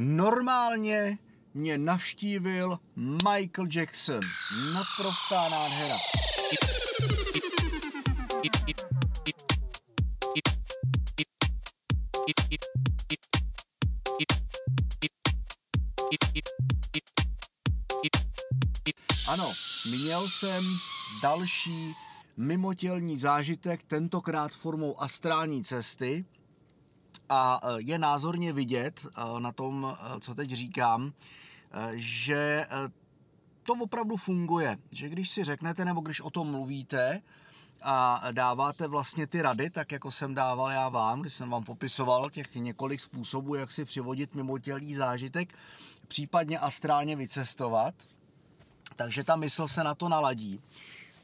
Normálně mě navštívil Michael Jackson. Naprostá nádhera. Ano, měl jsem další mimotělní zážitek, tentokrát formou astrální cesty a e, je názorně vidět e, na tom, e, co teď říkám, že to opravdu funguje, že když si řeknete nebo když o tom mluvíte a dáváte vlastně ty rady, tak jako jsem dával já vám, když jsem vám popisoval těch několik způsobů, jak si přivodit mimotělý zážitek, případně astrálně vycestovat, takže ta mysl se na to naladí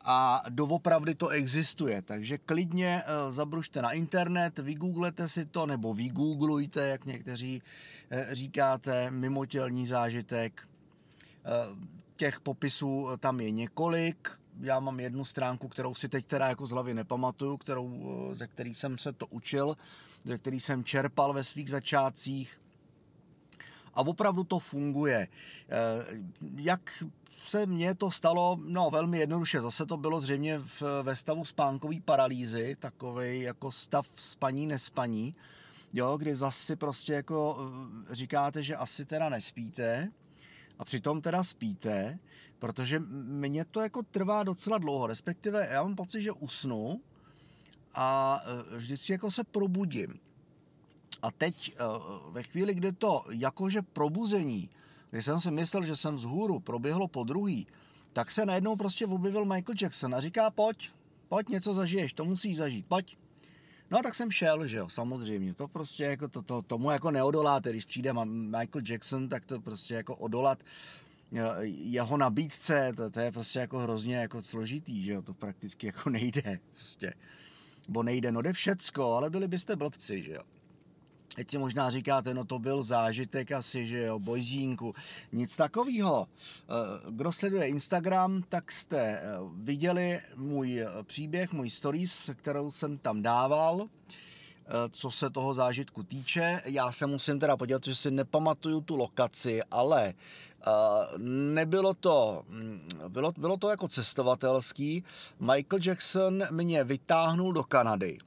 a doopravdy to existuje. Takže klidně eh, zabrušte na internet, vygooglete si to, nebo vygooglujte, jak někteří eh, říkáte, mimotělní zážitek. Eh, těch popisů tam je několik. Já mám jednu stránku, kterou si teď teda jako z hlavy nepamatuju, kterou, ze který jsem se to učil, ze který jsem čerpal ve svých začátcích. A opravdu to funguje. Jak se mně to stalo no, velmi jednoduše. Zase to bylo zřejmě v, ve stavu spánkové paralýzy, takový jako stav spaní, nespaní, jo, kdy zase prostě jako eh, říkáte, že asi teda nespíte, a přitom teda spíte, protože mně to jako trvá docela dlouho, respektive já mám pocit, že usnu a eh, vždycky jako se probudím. A teď eh, ve chvíli, kdy to jakože probuzení když jsem si myslel, že jsem vzhůru proběhlo po druhý, tak se najednou prostě objevil Michael Jackson a říká, pojď, pojď, něco zažiješ, to musíš zažít, pojď. No a tak jsem šel, že jo, samozřejmě, to prostě jako to, to, tomu jako neodoláte, když přijde Michael Jackson, tak to prostě jako odolat eh, jeho nabídce, to, to je prostě jako hrozně jako složitý, že jo, to prakticky jako nejde, prostě. Bo nejde, no jde všecko, ale byli byste blbci, že jo. Teď si možná říkáte, no to byl zážitek asi, že jo, bojzínku. Nic takového. Eh, kdo sleduje Instagram, tak jste eh, viděli můj eh, příběh, můj stories, kterou jsem tam dával, co se toho zážitku týče. Já se musím teda podívat, že si nepamatuju tu lokaci, ale nebylo to, mm, bylo, bylo to jako cestovatelský. Michael Jackson mě vytáhnul do Kanady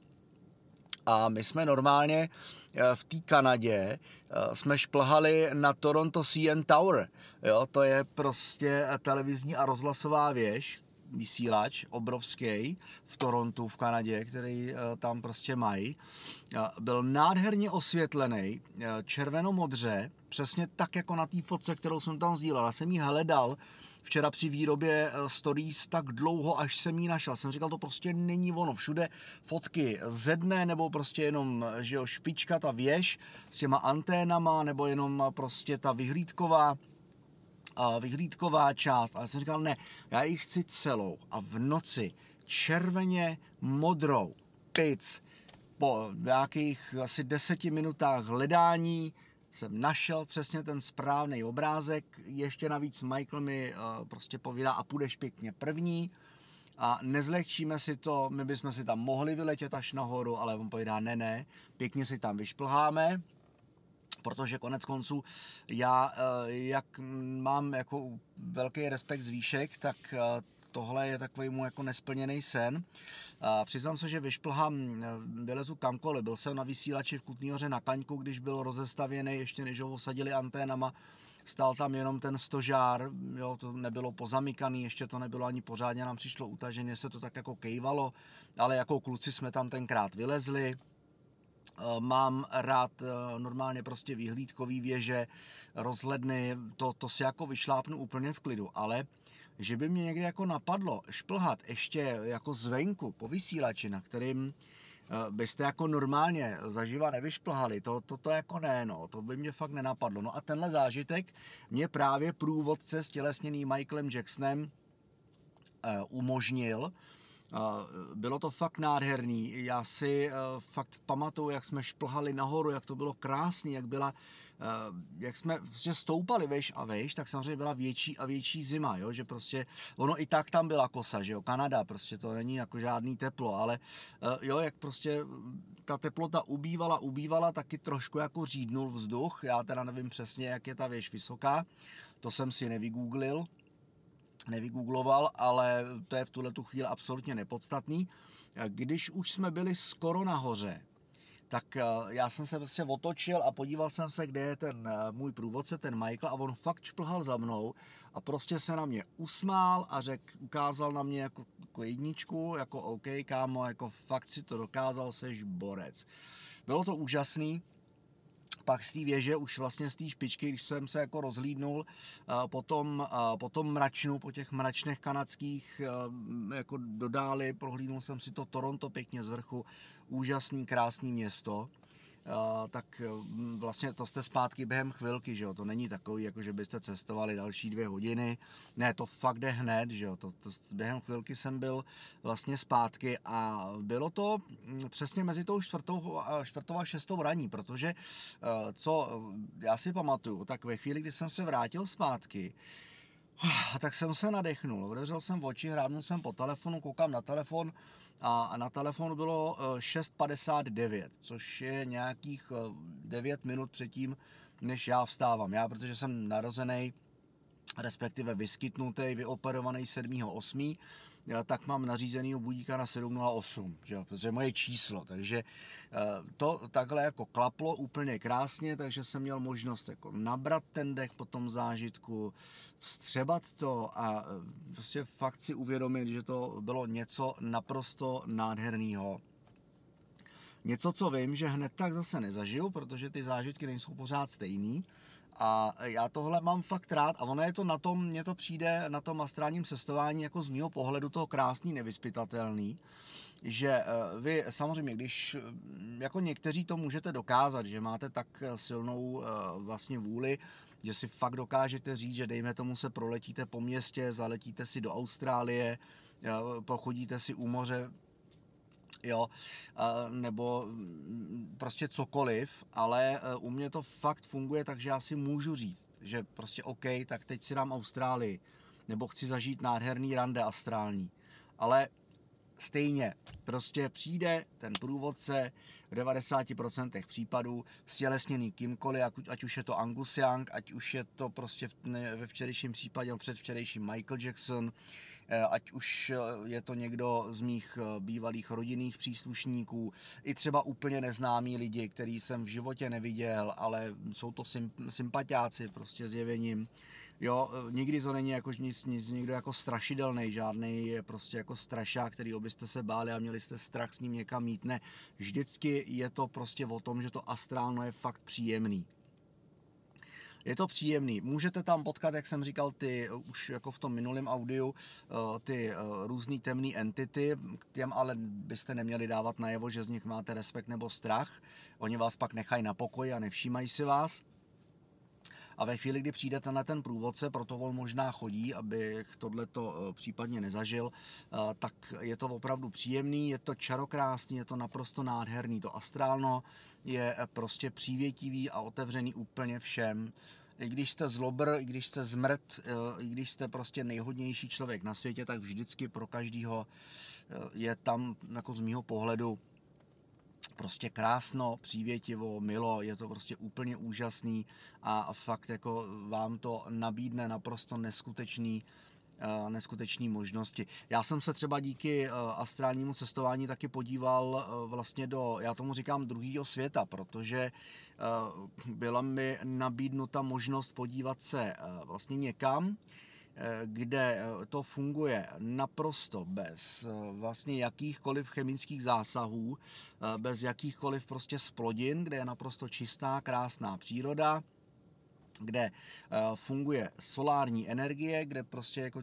a my jsme normálně v té Kanadě eh, jsme šplhali na Toronto CN Tower. Jo, to je prostě televizní a rozhlasová věž, vysílač obrovský v Torontu v Kanadě, který eh, tam prostě mají. Byl nádherně osvětlený, červeno-modře, přesně tak jako na té fotce, kterou jsem tam sdílel. Já jsem ji hledal včera při výrobě eh, stories tak dlouho, až jsem ji našel. Jsem říkal, to prostě není ono. Všude fotky ze dne, nebo prostě jenom že jo, špička, ta věž s těma anténama, nebo jenom prostě ta vyhlídková vyhlídková část. Ale jsem říkal, ne, já ji chci celou. A v noci červeně modrou, pic, po nějakých asi deseti minutách hledání, jsem našel přesně ten správný obrázek, ještě navíc Michael mi uh, prostě povídá a půjdeš pěkně první a nezlehčíme si to, my bychom si tam mohli vyletět až nahoru, ale on povídá ne, ne, pěkně si tam vyšplháme, protože konec konců já, uh, jak mám jako velký respekt z výšek, tak uh, tohle je takový mu jako nesplněný sen. A přiznám se, že vyšplhám, vylezu kamkoliv. Byl jsem na vysílači v Kutný na Kaňku, když byl rozestavěný, ještě než ho osadili anténama. Stál tam jenom ten stožár, jo, to nebylo pozamykaný, ještě to nebylo ani pořádně, nám přišlo utaženě, se to tak jako kejvalo, ale jako kluci jsme tam tenkrát vylezli, mám rád eh, normálně prostě výhlídkový věže, rozhledny, to, to si jako vyšlápnu úplně v klidu, ale že by mě někdy jako napadlo šplhat ještě jako zvenku po vysílači, na kterým eh, byste jako normálně zaživa nevyšplhali, to, to, to jako ne, no, to by mě fakt nenapadlo. No a tenhle zážitek mě právě průvodce stělesněný Michaelem Jacksonem eh, umožnil, bylo to fakt nádherný. Já si fakt pamatuju, jak jsme šplhali nahoru, jak to bylo krásný, jak byla jak jsme prostě stoupali veš a veš, tak samozřejmě byla větší a větší zima, jo, že prostě, ono i tak tam byla kosa, že jo, Kanada, prostě to není jako žádný teplo, ale jo, jak prostě ta teplota ubývala, ubývala, taky trošku jako řídnul vzduch, já teda nevím přesně, jak je ta věž vysoká, to jsem si nevygooglil, nevygoogloval, ale to je v tuhle tu chvíli absolutně nepodstatný. Když už jsme byli skoro nahoře, tak eh, já jsem se prostě otočil a podíval jsem se, kde je ten eh, můj průvodce, ten Michael, a on fakt čplhal za mnou a prostě se na mě usmál a řek, ukázal na mě jako, jako jedničku, jako OK, kámo, jako fakt si to dokázal, seš borec. Bylo to úžasný, pak z té věže, už vlastně z té špičky, když jsem se jako rozhlídnul potom, potom mračnu, po těch mračnech kanadských, jako dodáli, prohlídnul jsem si to Toronto pěkně z vrchu, úžasný, krásný město tak mm, vlastně to jste zpátky během chvilky, že jo, to není takový, jako že byste cestovali další dvě hodiny, ne, to fakt jde hned, že jo, to, to během chvilky jsem byl vlastně zpátky a bylo to mm, přesně mezi tou čtvrtou, čtvrtou a šestou raní, protože eh, co já si pamatuju, tak ve chvíli, kdy jsem se vrátil zpátky, tak jsem se nadechnul, otevřel jsem oči, hrábnul jsem po telefonu, koukám na telefon, a na telefonu bylo 6.59, eh, což je nějakých 9 eh, minut předtím, než já vstávám. Já, protože jsem narozený, respektive vyskytnutý, vyoperovaný 7.8., tak mám nařízený budíka na 7.08, že jo, protože moje číslo, takže eh, to takhle jako klaplo úplně krásně, takže jsem měl možnost jako nabrat ten dech po tom zážitku, vstřebat to a eh, prostě fakt si uvědomit, že to bylo něco naprosto nádherného. Něco, co vím, že hned tak zase nezažiju, protože ty zážitky nejsou pořád stejný, a já tohle mám fakt rád a ono je to na tom, mně to přijde na tom astrálním cestování jako z mého pohledu toho krásný, nevyspytatelný, že eh, vy samozřejmě, když mm, jako někteří to můžete dokázat, že máte tak silnou eh, vlastně vůli, že si fakt dokážete říct, že dejme tomu se proletíte po městě, zaletíte si do Austrálie, eh, pochodíte si u moře, jo, nebo mm, prostě cokoliv, ale e, u mě to fakt funguje tak, že já si můžu říct, že prostě OK, tak teď si dám Austrálii, nebo chci zažít nádherný rande astrální, ale stejně prostě přijde ten průvodce v 90% případů stělesněný kýmkoliv, ať už je to Angus Young, ať už je to prostě ve včerejším případě, předvčerejším Michael Jackson, Eh, ať už eh, je to někdo z mých eh, bývalých rodinných příslušníků, i třeba úplně neznámí lidi, který jsem v životě neviděl, ale jsou to sympatiáci prostě zjevením. Jo, nikdy to není jako nic, nic někdo jako strašidelný, žádný je prostě jako strašák, který byste se báli a měli jste strach s ním někam mít. Ne, vždycky je to prostě o tom, že to astrálno je fakt příjemný je to příjemný. Můžete tam potkat, jak jsem říkal, ty už jako v tom minulém audiu, eh, ty eh, různé temné entity, těm ale byste neměli dávat najevo, že z nich máte respekt nebo strach. Oni vás pak nechají na pokoji a nevšímají si vás. A ve chvíli, kdy přijdete na ten průvodce, proto on možná chodí, abych tohleto eh, případně nezažil, tak je to opravdu příjemný, je to čarokrásný, je to naprosto nádherný. To astrálno je prostě přívětivý a otevřený úplně všem i když jste zlobr, i když jste zmrt, eh, i když jste prostě nejhodnější člověk na světě, tak vždycky pro každýho eh, je tam, jako z mýho pohledu, prostě krásno, přívětivo, milo, je to prostě úplně úžasný a fakt jako vám to nabídne naprosto neskutečný Eh, neskutečné možnosti. Já jsem se třeba díky eh, astrálnímu cestování taky podíval eh, vlastně do, já tomu říkám, druhého světa, protože byla mi nabídnuta možnost podívat se vlastně někam, kde to funguje naprosto bez vlastně jakýchkoliv chemických zásahů, bez jakýchkoliv prostě splodin, kde je naprosto čistá, krásná příroda, kde eh, funguje solární energie, kde prostě jako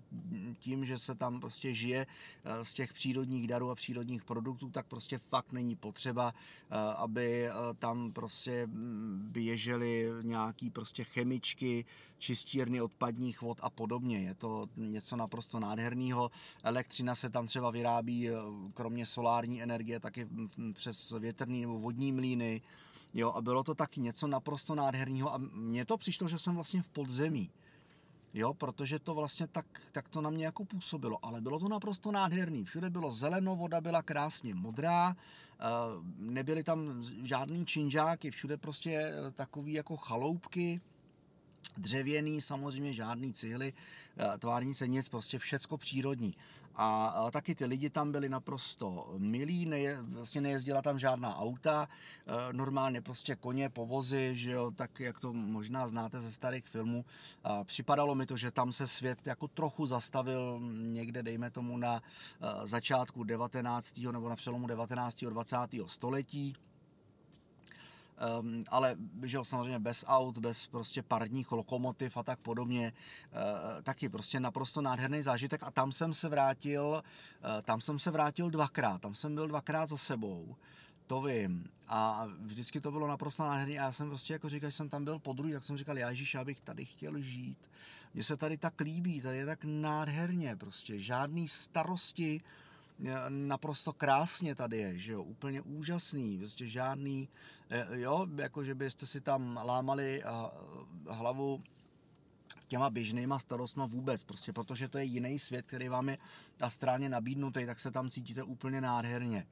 tím, že se tam prostě žije eh, z těch přírodních darů a přírodních produktů, tak prostě fakt není potřeba, eh, aby tam prostě běžely nějaký prostě chemičky, čistírny odpadních vod a podobně. Je to něco naprosto nádherného. Elektřina se tam třeba vyrábí kromě solární energie taky přes větrný nebo vodní mlýny Jo, a bylo to taky něco naprosto nádherného a mně to přišlo, že jsem vlastně v podzemí. Jo, protože to vlastně tak, tak to na mě jako působilo, ale bylo to naprosto nádherný. Všude bylo zeleno, voda byla krásně modrá, eh, nebyly tam žádný činžáky, všude prostě eh, takový jako chaloupky, dřevěný, samozřejmě žádný cihly, eh, tvárnice, nic, prostě všecko přírodní. A taky ty lidi tam byli naprosto milí, neje, vlastně nejezdila tam žádná auta, e, normálně prostě koně, povozy, že jo, tak jak to možná znáte ze starých filmů. Připadalo mi to, že tam se svět jako trochu zastavil někde, dejme tomu na začátku 19. nebo na přelomu 19. a 20. století um, ale že jo, samozřejmě bez aut, bez prostě parních lokomotiv a tak podobně, uh, taky prostě naprosto nádherný zážitek a tam jsem se vrátil, uh, tam jsem se vrátil dvakrát, tam jsem byl dvakrát za sebou, to vím. A vždycky to bylo naprosto nádherný a já jsem prostě jako říkal, jsem tam byl po druhý, tak jsem říkal, já Ježíš, já bych tady chtěl žít. Mně se tady tak líbí, tady je tak nádherně prostě, žádný starosti, naprosto krásně tady je, že jo, úplně úžasný, prostě žádný, eh, jo, jako že byste si tam lámali eh, hlavu těma běžnýma starostma vůbec, prostě protože to je jiný svět, který vám je astrálně nabídnutý, tak se tam cítíte úplně nádherně.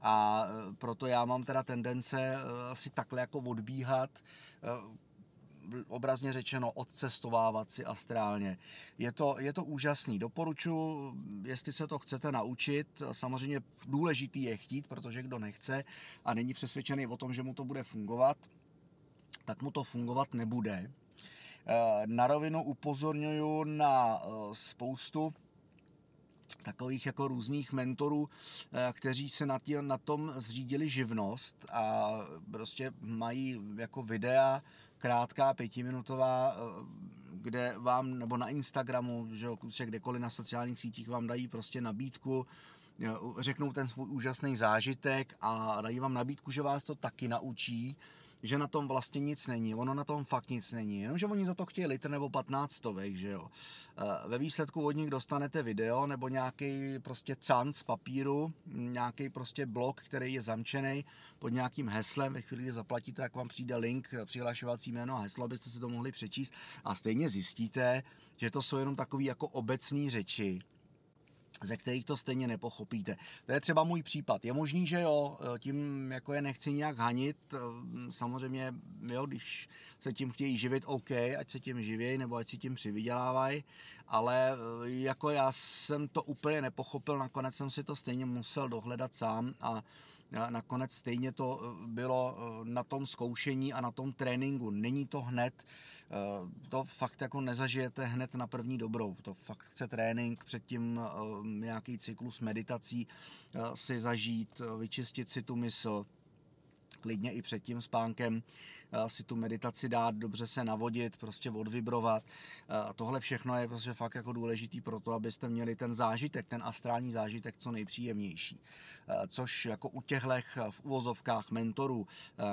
A eh, proto já mám teda tendence asi takhle jako odbíhat obrazně řečeno odcestovávat si astrálně. Je to, je to úžasný. Doporučuji, jestli se to chcete naučit, samozřejmě důležitý je chtít, protože kdo nechce a není přesvědčený o tom, že mu to bude fungovat, tak mu to fungovat nebude. Eh, na rovinu upozorňuji na eh, spoustu takových jako různých mentorů, eh, kteří se na, tě, na tom zřídili živnost a prostě mají jako videa, krátká, pětiminutová, eh, kde vám, nebo na Instagramu, že jo, kdekoliv na sociálních sítích vám dají prostě nabídku, eh, řeknou ten svůj úžasný zážitek a dají vám nabídku, že vás to taky naučí že na tom vlastně nic není. Ono na tom fakt nic není. Jenomže oni za to chtějí litr nebo 15 stovek, že jo. Eh, ve výsledku od nich dostanete video nebo nějaký prostě can z papíru, nějaký prostě blok, který je zamčený pod nějakým heslem. Ve chvíli, kdy zaplatíte, tak vám přijde link, přihlašovací jméno a heslo, abyste si to mohli přečíst a stejně zjistíte, že to jsou jenom takové jako obecné řeči, ze kterých to stejně nepochopíte. To je třeba můj případ. Je možný, že jo, tím jako je nechci nějak hanit, samozřejmě, jo, když se tím chtějí živit, OK, ať se tím živějí, nebo ať si tím přivydělávají, ale eh, jako já jsem to úplně nepochopil, nakonec jsem si to stejně musel dohledat sám a nakonec stejně to eh, bylo eh, na tom zkoušení a na tom tréninku. Není to hned, to fakt jako nezažijete hned na první dobrou. To fakt chce trénink, předtím nějaký cyklus meditací si zažít, vyčistit si tu mysl, klidně i před tím spánkem eh, si tu meditaci dát, dobře se navodit, prostě odvibrovat. Eh, tohle všechno je prostě fakt jako důležitý pro to, abyste měli ten zážitek, ten astrální zážitek co nejpříjemnější. Eh, což jako u těchto v uvozovkách mentorů,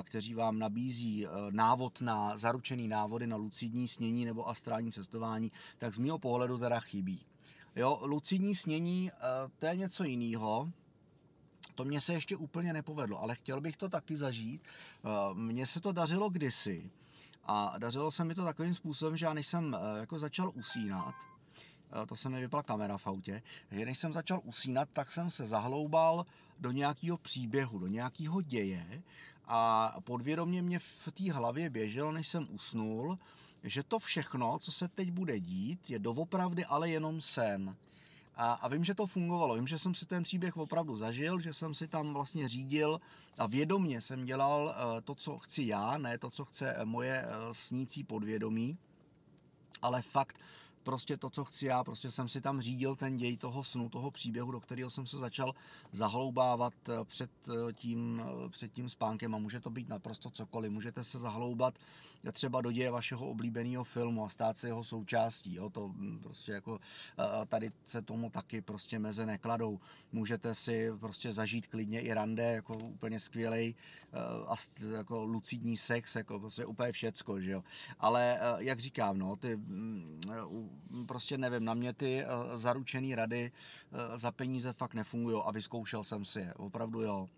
kteří vám nabízí návod na zaručený návody na lucidní snění nebo astrální cestování, tak z mého pohledu teda chybí. Jo, lucidní snění to je něco jiného, to mě se ještě úplně nepovedlo, ale chtěl bych to taky zažít. Eh, mně se to dařilo kdysi a dařilo se mi to takovým způsobem, že já než jsem eh, jako začal usínat, eh, to se mi vypla kamera v autě, že než jsem začal usínat, tak jsem se zahloubal do nějakého příběhu, do nějakého děje a podvědomě mě v té hlavě běželo, než jsem usnul, že to všechno, co se teď bude dít, je doopravdy ale jenom sen. A, a vím, že to fungovalo. Vím, že jsem si ten příběh opravdu zažil, že jsem si tam vlastně řídil a vědomně jsem dělal uh, to, co chci já, ne to, co chce moje uh, snící podvědomí, ale fakt prostě to, co chci já, prostě jsem si tam řídil ten děj toho snu, toho příběhu, do kterého jsem se začal zahloubávat eh, před eh, tím, eh, před tím spánkem a může to být naprosto cokoliv. Můžete se zahloubat třeba do děje vašeho oblíbeného filmu a stát se jeho součástí. Jo? To hm, prostě jako tady se tomu taky prostě meze nekladou. Můžete si prostě zažít klidně i rande, jako úplně skvělej a jako lucidní sex, jako prostě úplně všecko, že jo. Ale jak říkám, no, ty hm, prostě nevím, na mě ty uh, zaručené rady uh, za peníze fakt nefungují a vyzkoušel jsem si je, opravdu jo.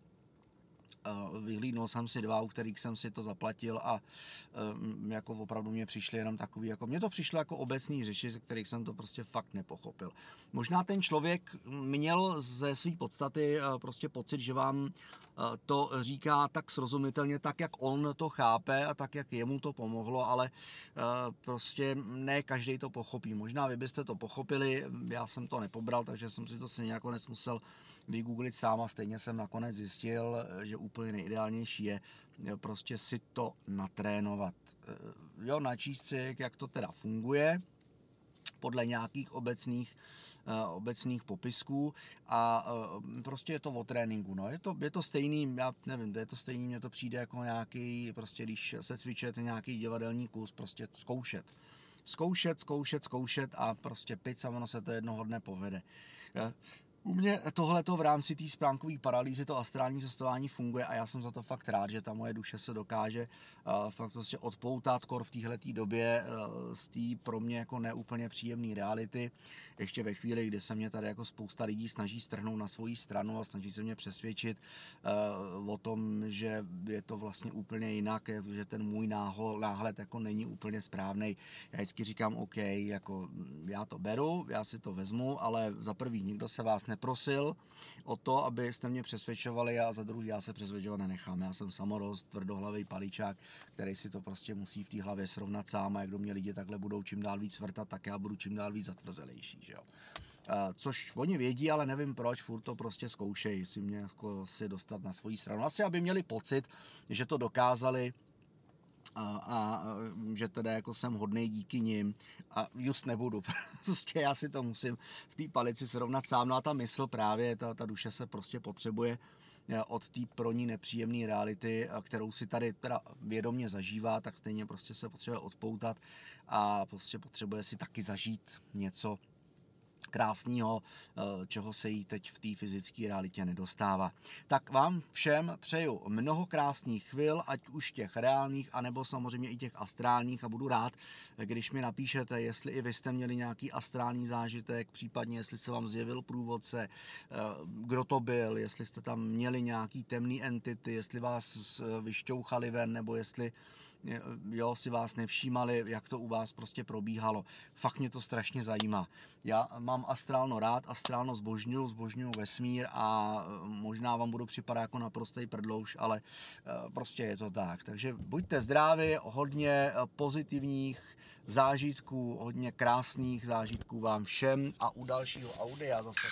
Vyhlídnul jsem si dva, u kterých jsem si to zaplatil a jako opravdu mě přišly jenom takový, jako mně to přišlo jako obecný řeči, ze kterých jsem to prostě fakt nepochopil. Možná ten člověk měl ze své podstaty prostě pocit, že vám to říká tak srozumitelně, tak jak on to chápe a tak jak jemu to pomohlo, ale prostě ne každý to pochopí. Možná vy byste to pochopili, já jsem to nepobral, takže jsem si to se nějak musel vygooglit sám a stejně jsem nakonec zjistil, že úplně nejideálnější je prostě si to natrénovat. Eh, jo, načíst si, jak to teda funguje, podle nějakých obecných eh, obecných popisků a eh, prostě je to o tréninku, no. Je to, je to stejný, já nevím, je to stejný, mně to přijde jako nějaký, prostě když se cvičujete nějaký divadelní kus, prostě zkoušet. Zkoušet, zkoušet, zkoušet a prostě pit, samo se to jednoho dne povede. U mě tohle v rámci té spránkové paralýzy, to astrální cestování funguje a já jsem za to fakt rád, že ta moje duše se dokáže uh, fakt prostě odpoutat kor v téhle době uh, z té pro mě jako neúplně příjemné reality. Ještě ve chvíli, kdy se mě tady jako spousta lidí snaží strhnout na svoji stranu a snaží se mě přesvědčit uh, o tom, že je to vlastně úplně jinak, že ten můj náhol, náhled jako není úplně správný. Já vždycky říkám, OK, jako já to beru, já si to vezmu, ale za prvý nikdo se vás neprosil o to, abyste mě přesvědčovali a za druhý já se přesvědčovat nenechám. Já jsem samorost, tvrdohlavý palíčák, který si to prostě musí v té hlavě srovnat sám a jak do mě lidi takhle budou čím dál víc vrtat, tak já budu čím dál víc zatvrzelější. Že jo? což oni vědí, ale nevím proč, furt to prostě zkoušejí si mě jako si dostat na svoji stranu. Asi, aby měli pocit, že to dokázali a, a že teda jako jsem hodný díky nim a just nebudu. Prostě já si to musím v té palici srovnat sám. No a ta mysl právě, ta, ta duše se prostě potřebuje eh, od té pro ní nepříjemné reality, kterou si tady teda vědomě zažívá, tak stejně prostě se potřebuje odpoutat a prostě potřebuje si taky zažít něco, krásného, eh, čeho se jí teď v té fyzické realitě nedostává. Tak vám všem přeju mnoho krásných chvil, ať už těch reálných, anebo samozřejmě i těch astrálních a budu rád, když mi napíšete, jestli i vy jste měli nějaký astrální zážitek, případně jestli se vám zjevil průvodce, eh, kdo to byl, jestli jste tam měli nějaký temný entity, jestli vás vyšťouchali ven, nebo jestli jo, si vás nevšímali, jak to u vás prostě probíhalo. Fakt mě to strašně zajímá. Já mám astrálno rád, astrálno zbožňuju, zbožňuju vesmír a e, možná vám budu připadat jako naprostý prdlouš, ale e, prostě je to tak. Takže buďte zdraví, hodně e, pozitivních zážitků, hodně krásných zážitků vám všem a u dalšího audia zase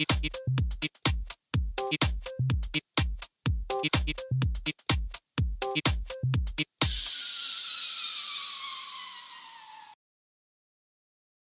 páček. it, it, it, it, it, it,